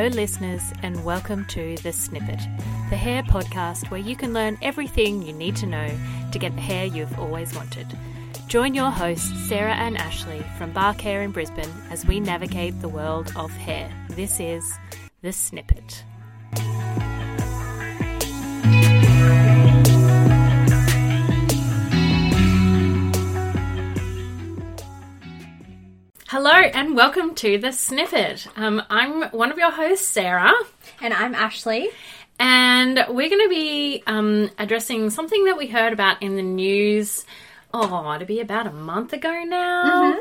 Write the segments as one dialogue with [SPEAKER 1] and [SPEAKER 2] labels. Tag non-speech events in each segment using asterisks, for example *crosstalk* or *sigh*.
[SPEAKER 1] Hello, listeners, and welcome to The Snippet, the hair podcast where you can learn everything you need to know to get the hair you've always wanted. Join your hosts, Sarah and Ashley from Bark Hair in Brisbane, as we navigate the world of hair. This is The Snippet. Hello and welcome to the snippet. Um, I'm one of your hosts, Sarah,
[SPEAKER 2] And I'm Ashley.
[SPEAKER 1] and we're going to be um, addressing something that we heard about in the news. Oh, to be about a month ago now,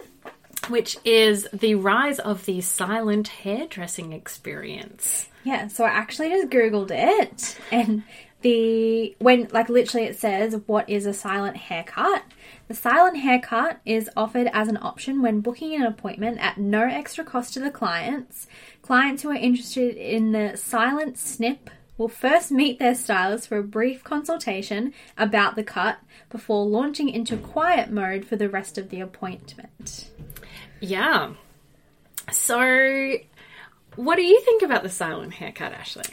[SPEAKER 1] which is the rise of the silent hairdressing experience.
[SPEAKER 2] Yeah, so I actually just Googled it and the when like literally it says what is a silent haircut. The silent haircut is offered as an option when booking an appointment at no extra cost to the clients. Clients who are interested in the silent snip will first meet their stylist for a brief consultation about the cut before launching into quiet mode for the rest of the appointment.
[SPEAKER 1] Yeah. So, what do you think about the silent haircut, Ashley?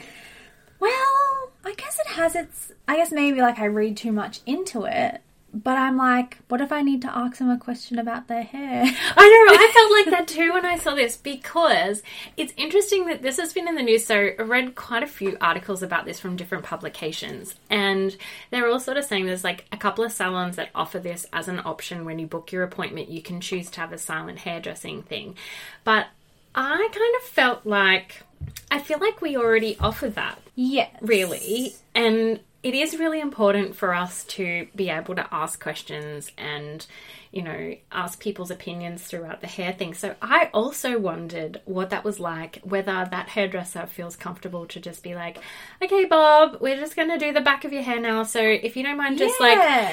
[SPEAKER 2] Well, I guess it has its. I guess maybe like I read too much into it, but I'm like, what if I need to ask them a question about their hair? *laughs*
[SPEAKER 1] I know, I felt like that too when I saw this because it's interesting that this has been in the news. So I read quite a few articles about this from different publications, and they're all sort of saying there's like a couple of salons that offer this as an option when you book your appointment. You can choose to have a silent hairdressing thing, but I kind of felt like I feel like we already offer that
[SPEAKER 2] Yeah.
[SPEAKER 1] really. And it is really important for us to be able to ask questions and, you know, ask people's opinions throughout the hair thing. So I also wondered what that was like, whether that hairdresser feels comfortable to just be like, okay, Bob, we're just going to do the back of your hair now. So if you don't mind just
[SPEAKER 2] Yeah.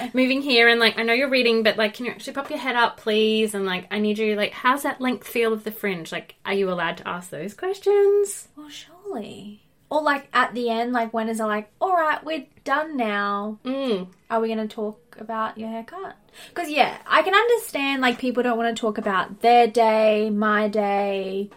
[SPEAKER 1] like moving here and like, I know you're reading, but like, can you actually pop your head up, please? And like, I need you, like, how's that length feel of the fringe? Like, are you allowed to ask those questions?
[SPEAKER 2] Well, surely. Or like at the end, like when is it like, all right, we're done now.
[SPEAKER 1] Mm.
[SPEAKER 2] Are we going to talk about your haircut? Because yeah, I can understand like people don't want to talk about their day, my day.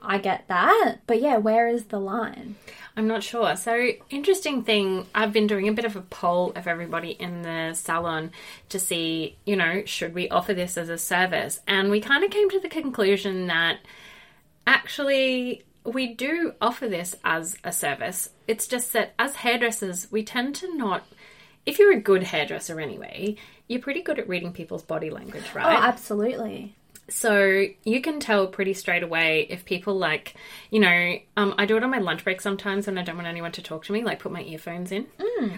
[SPEAKER 2] I get that, but yeah, where is the line?
[SPEAKER 1] I'm not sure. So, interesting thing, I've been doing a bit of a poll of everybody in the salon to see, you know, should we offer this as a service? And we kind of came to the conclusion that actually we do offer this as a service. It's just that as hairdressers, we tend to not. If you're a good hairdresser anyway, you're pretty good at reading people's body language, right?
[SPEAKER 2] Oh, absolutely.
[SPEAKER 1] So you can tell pretty straight away if people like, you know, um, I do it on my lunch break sometimes when I don't want anyone to talk to me, like put my earphones in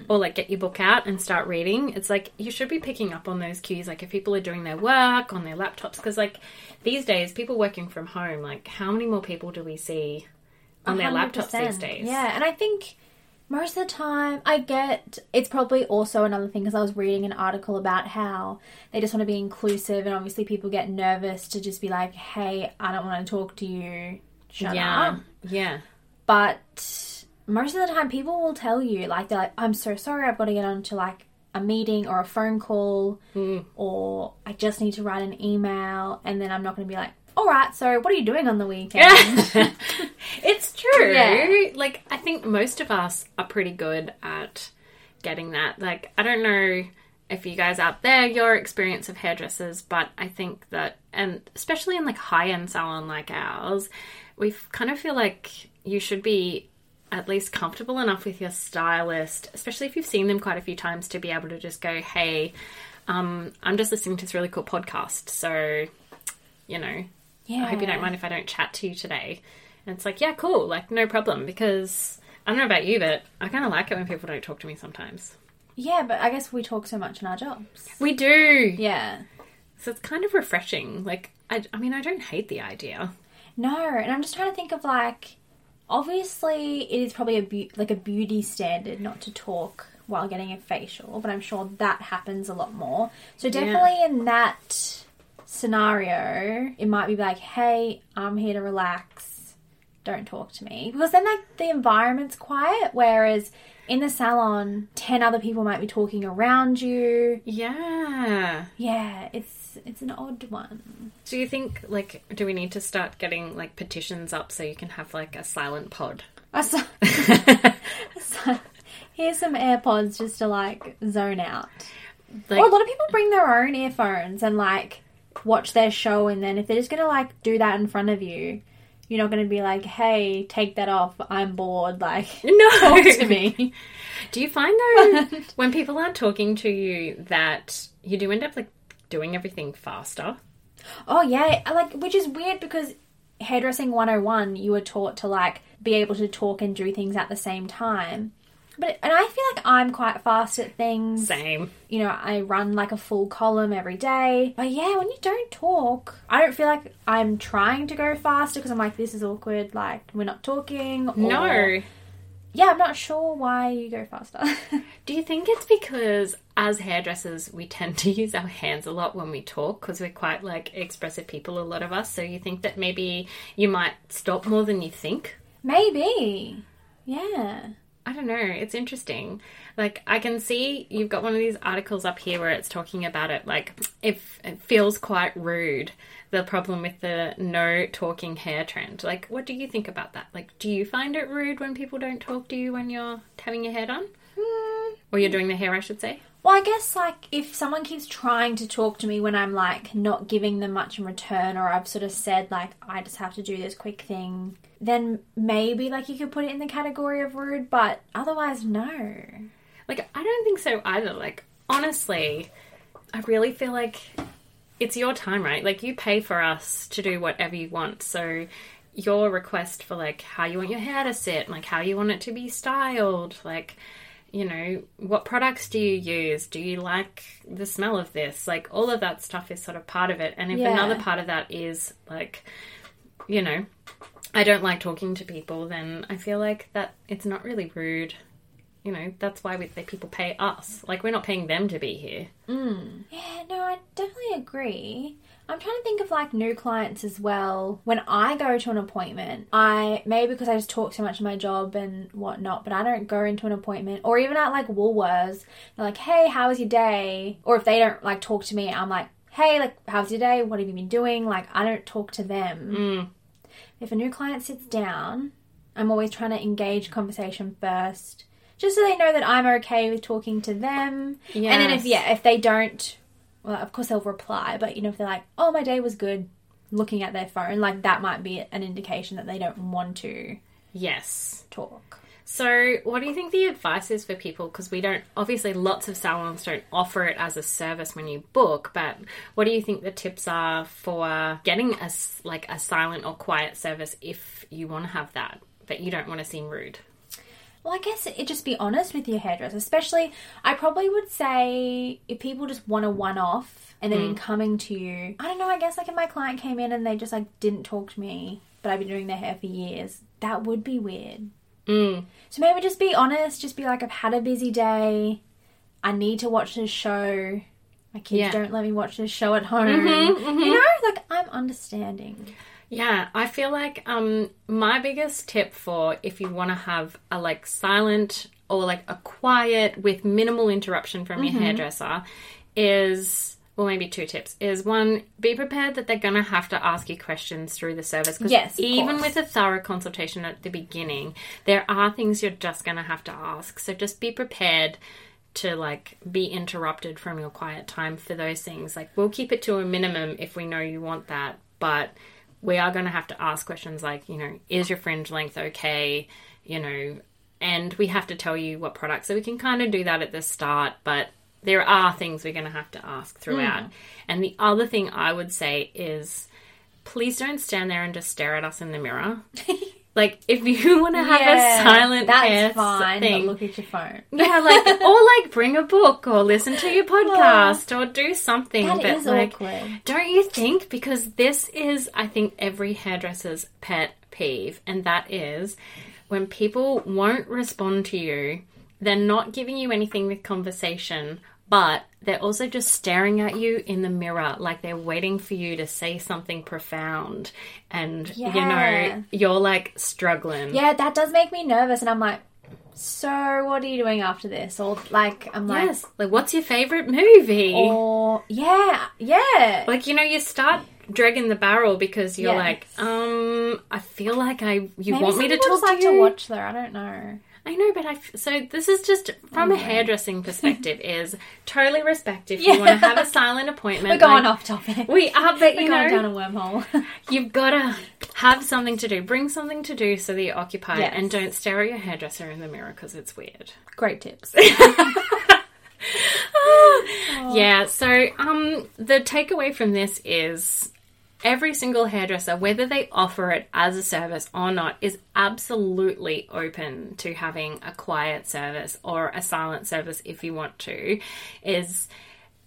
[SPEAKER 1] or like get your book out and start reading. It's like you should be picking up on those cues, like if people are doing their work on their laptops, because like these days, people working from home, like how many more people do we see on their laptops these days?
[SPEAKER 2] Yeah, and I think most of the time I get it's probably also another thing because I was reading an article about how they just want to be inclusive and obviously people get nervous to just be like, "Hey, I don't want to talk to you. Shut
[SPEAKER 1] yeah,
[SPEAKER 2] up."
[SPEAKER 1] yeah.
[SPEAKER 2] But most of the time people will tell you like they're like, "I'm so sorry, I've got to get onto like a meeting or a phone call hmm. or I just need to write an email and then I'm not going to be like, "All right, so what are you doing on the weekend?" *laughs* *laughs*
[SPEAKER 1] true.
[SPEAKER 2] Yeah.
[SPEAKER 1] Like I think most of us are pretty good at getting that. Like I don't know if you guys out there your experience of hairdressers, but I think that and especially in like high end salon like ours, we kind of feel like you should be at least comfortable enough with your stylist, especially if you've seen them quite a few times to be able to just go, "Hey, um, I'm just listening to this really cool podcast, so you know,
[SPEAKER 2] yeah.
[SPEAKER 1] I hope you don't mind if I don't chat to you today. And it's like, yeah, cool, like no problem. Because I don't know about you, but I kind of like it when people don't talk to me sometimes.
[SPEAKER 2] Yeah, but I guess we talk so much in our jobs.
[SPEAKER 1] We do.
[SPEAKER 2] Yeah.
[SPEAKER 1] So it's kind of refreshing. Like, I, I mean, I don't hate the idea.
[SPEAKER 2] No, and I'm just trying to think of like, obviously it is probably a beau- like a beauty standard not to talk while getting a facial, but I'm sure that happens a lot more. So definitely in that scenario, it might be like, hey, I'm here to relax. Don't talk to me because then like the environment's quiet whereas in the salon 10 other people might be talking around you
[SPEAKER 1] Yeah.
[SPEAKER 2] yeah it's it's an odd one
[SPEAKER 1] Do you think like do we need to start getting like petitions up so you can have like a silent pod?
[SPEAKER 2] I saw, so, here's some airpods just to like zone out
[SPEAKER 1] Like
[SPEAKER 2] or a lot of people bring their own earphones and like watch their show and then if they're just gonna like do that in front of you you're not gonna be like hey take that off i'm bored like *laughs*
[SPEAKER 1] no.
[SPEAKER 2] talk to me *laughs*
[SPEAKER 1] Do you find though *laughs* when people aren't talking to you that you do end up like doing everything faster?
[SPEAKER 2] Oh yeah, like which is weird because hairdressing 101 you were taught to like be able to talk and do things at the same time. But and I feel like I'm quite fast at things.
[SPEAKER 1] Same.
[SPEAKER 2] You know, I run like a full column every day. But yeah, when you don't talk, I don't feel like I'm trying to go faster because I'm like this is awkward like we're not talking or
[SPEAKER 1] No.
[SPEAKER 2] Yeah, I'm not sure why you go faster. *laughs*
[SPEAKER 1] Do you think it's because as hairdressers we tend to use our hands a lot when we talk because we're quite like expressive people a lot of us so you think that maybe you might stop more than you think?
[SPEAKER 2] Maybe. Yeah.
[SPEAKER 1] I don't know. It's interesting. Like I can see you've got one of these articles up here where it's talking about it. Like if it feels quite rude, the problem with the no talking hair trend. Like, what do you think about that? Like, do you find it rude when people don't talk to you when you're having your hair done,
[SPEAKER 2] Hmm.
[SPEAKER 1] or you're doing the hair? I should say.
[SPEAKER 2] Well, I guess like if someone keeps trying to talk to me when I'm like not giving them much in return, or I've sort of said like I just have to do this quick thing, then maybe like you could put it in the category of rude, but otherwise, no.
[SPEAKER 1] Like, I don't think so either. Like, honestly, I really feel like it's your time, right? Like, you pay for us to do whatever you want. So, your request for like how you want your hair to sit, like how you want it to be styled, like, you know, what products do you use? Do you like the smell of this? Like, all of that stuff is sort of part of it. And if
[SPEAKER 2] Yeah.
[SPEAKER 1] another part of that is like, you know, I don't like talking to people, then I feel like that it's not really rude. You know, that's why we, people pay us. Like, we're not paying them to be here. Mm.
[SPEAKER 2] Yeah, no, I definitely agree. I'm trying to think of like new clients as well. When I go to an appointment, I maybe because I just talk so much in my job and whatnot, but I don't go into an appointment or even at like Woolworths. They're like, "Hey, how was your day?" Or if they don't like talk to me, I'm like, "Hey, like, how's your day? What have you been doing?" Like, I don't talk to them. Mm. If a new client sits down, I'm always trying to engage conversation first, just so they know that I'm okay with talking to them. And then if yeah, if they don't, well, of course they'll reply. But you know, if they're like, "Oh, my day was good," looking at their phone, like that might be an indication that they don't want to
[SPEAKER 1] Yes.
[SPEAKER 2] talk.
[SPEAKER 1] So, what do you think the advice is for people? Because we don't, obviously, lots of salons don't offer it as a service when you book, but what do you think the tips are for getting a like a silent or quiet service if you want to have that, but you don't want to seem rude?
[SPEAKER 2] Well, I guess it just be honest with your hairdresser. Especially, I probably would say if people just want a one off and they've been mm. coming to you. I don't know. I guess like if my client came in and they just like didn't talk to me, but I've been doing their hair for years, that would be weird.
[SPEAKER 1] Mm.
[SPEAKER 2] So maybe just be honest. Just be like, I've had a busy day. I need to watch this show. My kids
[SPEAKER 1] Yeah.
[SPEAKER 2] don't let me watch this show at home. Mm-hmm, you mm-hmm. know, like I'm understanding.
[SPEAKER 1] Yeah, I feel like um my biggest tip for if you want to have a like silent or like a quiet with minimal interruption from your hairdresser is well maybe two tips is one be prepared that they're going to have to ask you questions through the service because
[SPEAKER 2] Yes,
[SPEAKER 1] even
[SPEAKER 2] course.
[SPEAKER 1] with a thorough consultation at the beginning there are things you're just going to have to ask. So just be prepared to like be interrupted from your quiet time for those things. Like we'll keep it to a minimum if we know you want that but we are going to have to ask questions like, you know, is your fringe length okay? You know, and we have to tell you what products. So we can kind of do that at the start, but there are things we're going to have to ask throughout. Hmm. And the other thing I would say is please don't stand there and just stare at us in the mirror. *laughs* like, if you *laughs* want to have a silent
[SPEAKER 2] that's fine.
[SPEAKER 1] thing,
[SPEAKER 2] look at your phone.
[SPEAKER 1] yeah, like *laughs* or like bring a book or listen to your *laughs* podcast or do something.
[SPEAKER 2] That
[SPEAKER 1] but
[SPEAKER 2] is
[SPEAKER 1] like,
[SPEAKER 2] awkward.
[SPEAKER 1] don't you think? Because this is, I think, every hairdresser's pet peeve, and that is when people won't respond to you. They're not giving you anything with conversation, but they're also just staring at you in the mirror like they're waiting for you to say something profound and you know you're like struggling
[SPEAKER 2] Yeah, that does make me nervous, and I'm like, so what are you doing after this? Or like, I'm like,
[SPEAKER 1] yes like what's your favorite movie
[SPEAKER 2] or yeah, yeah,
[SPEAKER 1] like you know you start dragging the barrel because you're
[SPEAKER 2] Yes.
[SPEAKER 1] like um i feel like i you
[SPEAKER 2] Maybe
[SPEAKER 1] want me to talk
[SPEAKER 2] like
[SPEAKER 1] to you
[SPEAKER 2] to watch though. I don't know.
[SPEAKER 1] I know, but I so this is just from a hairdressing perspective *laughs* is totally respect if
[SPEAKER 2] Yeah.
[SPEAKER 1] you want to have a silent appointment.
[SPEAKER 2] We're going
[SPEAKER 1] like,
[SPEAKER 2] off topic.
[SPEAKER 1] We are, but
[SPEAKER 2] We're
[SPEAKER 1] you
[SPEAKER 2] going
[SPEAKER 1] know,
[SPEAKER 2] down a wormhole. *laughs*
[SPEAKER 1] you've got to have something to do. Bring something to do so that you're occupied,
[SPEAKER 2] Yes.
[SPEAKER 1] and don't stare at your hairdresser in the mirror because it's weird.
[SPEAKER 2] Great tips. *laughs*
[SPEAKER 1] Yeah. So, um, the takeaway from this is every single hairdresser, whether they offer it as a service or not, is absolutely open to having a quiet service or a silent service if you want to. Is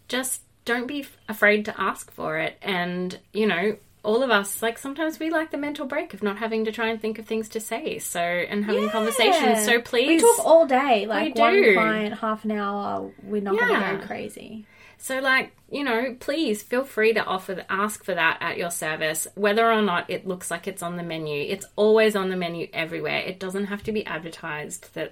[SPEAKER 1] just don't be afraid to ask for it. And, you know, all of us, like sometimes we like the mental break of not having to try and think of things to say. So, and having conversations. So please, We
[SPEAKER 2] talk all day, like
[SPEAKER 1] We
[SPEAKER 2] one client, half an hour. We're not going to go crazy.
[SPEAKER 1] So, like, you know, please feel free to offer, ask for that at your service, whether or not it looks like it's on the menu. It's always on the menu everywhere. It doesn't have to be advertised that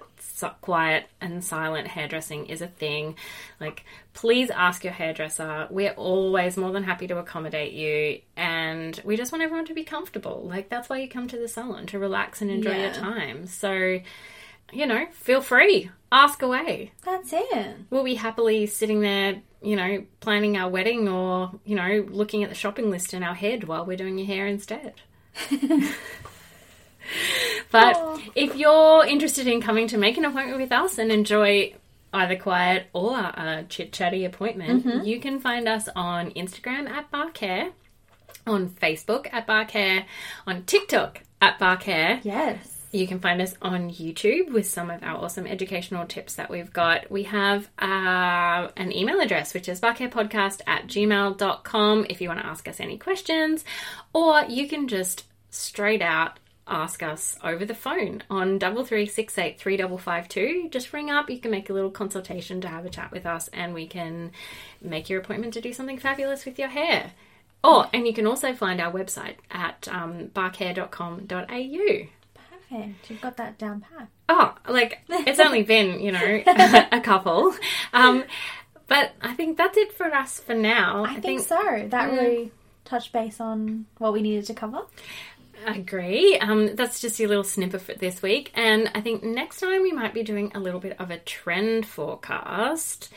[SPEAKER 1] quiet and silent hairdressing is a thing. Like, please ask your hairdresser. We're always more than happy to accommodate you, and we just want everyone to be comfortable. Like, that's why you come to the salon to relax and enjoy your time. So, you know, feel free, ask away
[SPEAKER 2] That's it.
[SPEAKER 1] we'll be happily sitting there, you know, planning our wedding or, you know, looking at the shopping list in our head while we're doing your hair instead. *laughs* but
[SPEAKER 2] Aw.
[SPEAKER 1] if you're interested in coming to make an appointment with us and enjoy either quiet or a chit chatty appointment, mm-hmm. you can find us on Instagram at Bark Hair, on Facebook at Bark Hair, on TikTok at Bark Hair.
[SPEAKER 2] Yes.
[SPEAKER 1] You can find us on YouTube with some of our awesome educational tips that we've got. We have uh, an email address, which is barkhairpodcast at gmail.com if you want to ask us any questions, or you can just straight out ask us over the phone on double three six eight three double five two. Just ring up. You can make a little consultation to have a chat with us, and we can make your appointment to do something fabulous with your hair. Oh, and you can also find our website at um, barkhair.com.au.
[SPEAKER 2] Perfect. You've got that down pat.
[SPEAKER 1] Oh, like *laughs* it's only been, you know, *laughs* a couple. Um, but I think that's it for us for now.
[SPEAKER 2] I, think, so. That really touched base on what we needed to cover.
[SPEAKER 1] I agree. Um, that's just your little snippet for this week. And I think next time we might be doing a little bit of a trend forecast.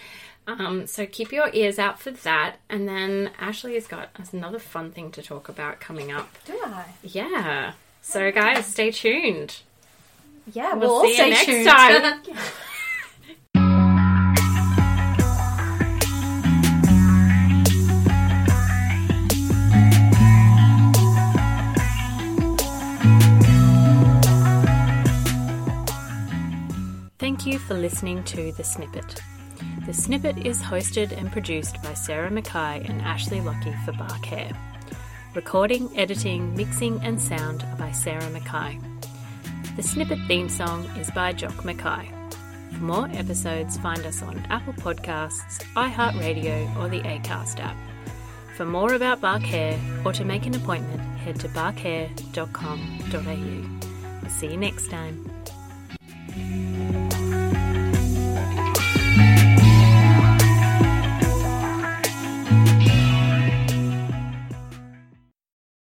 [SPEAKER 1] Um, so keep your ears out for that. And then Ashley has got another fun thing to talk about coming up.
[SPEAKER 2] Do I?
[SPEAKER 1] Yeah. So guys, stay tuned.
[SPEAKER 2] Yeah,
[SPEAKER 1] We'll
[SPEAKER 2] we'll, all
[SPEAKER 1] see you
[SPEAKER 2] stay
[SPEAKER 1] next
[SPEAKER 2] tuned.
[SPEAKER 1] time. *laughs* Thank you for listening to The Snippet. The Snippet is hosted and produced by Sarah Mackay and Ashley Lockie for Bark Hair. Recording, editing, mixing, and sound are by Sarah Mackay. The Snippet theme song is by Jock Mackay. For more episodes, find us on Apple Podcasts, iHeartRadio, or the Acast app. For more about Bark Hair or to make an appointment, head to barkhair.com.au. See you next time.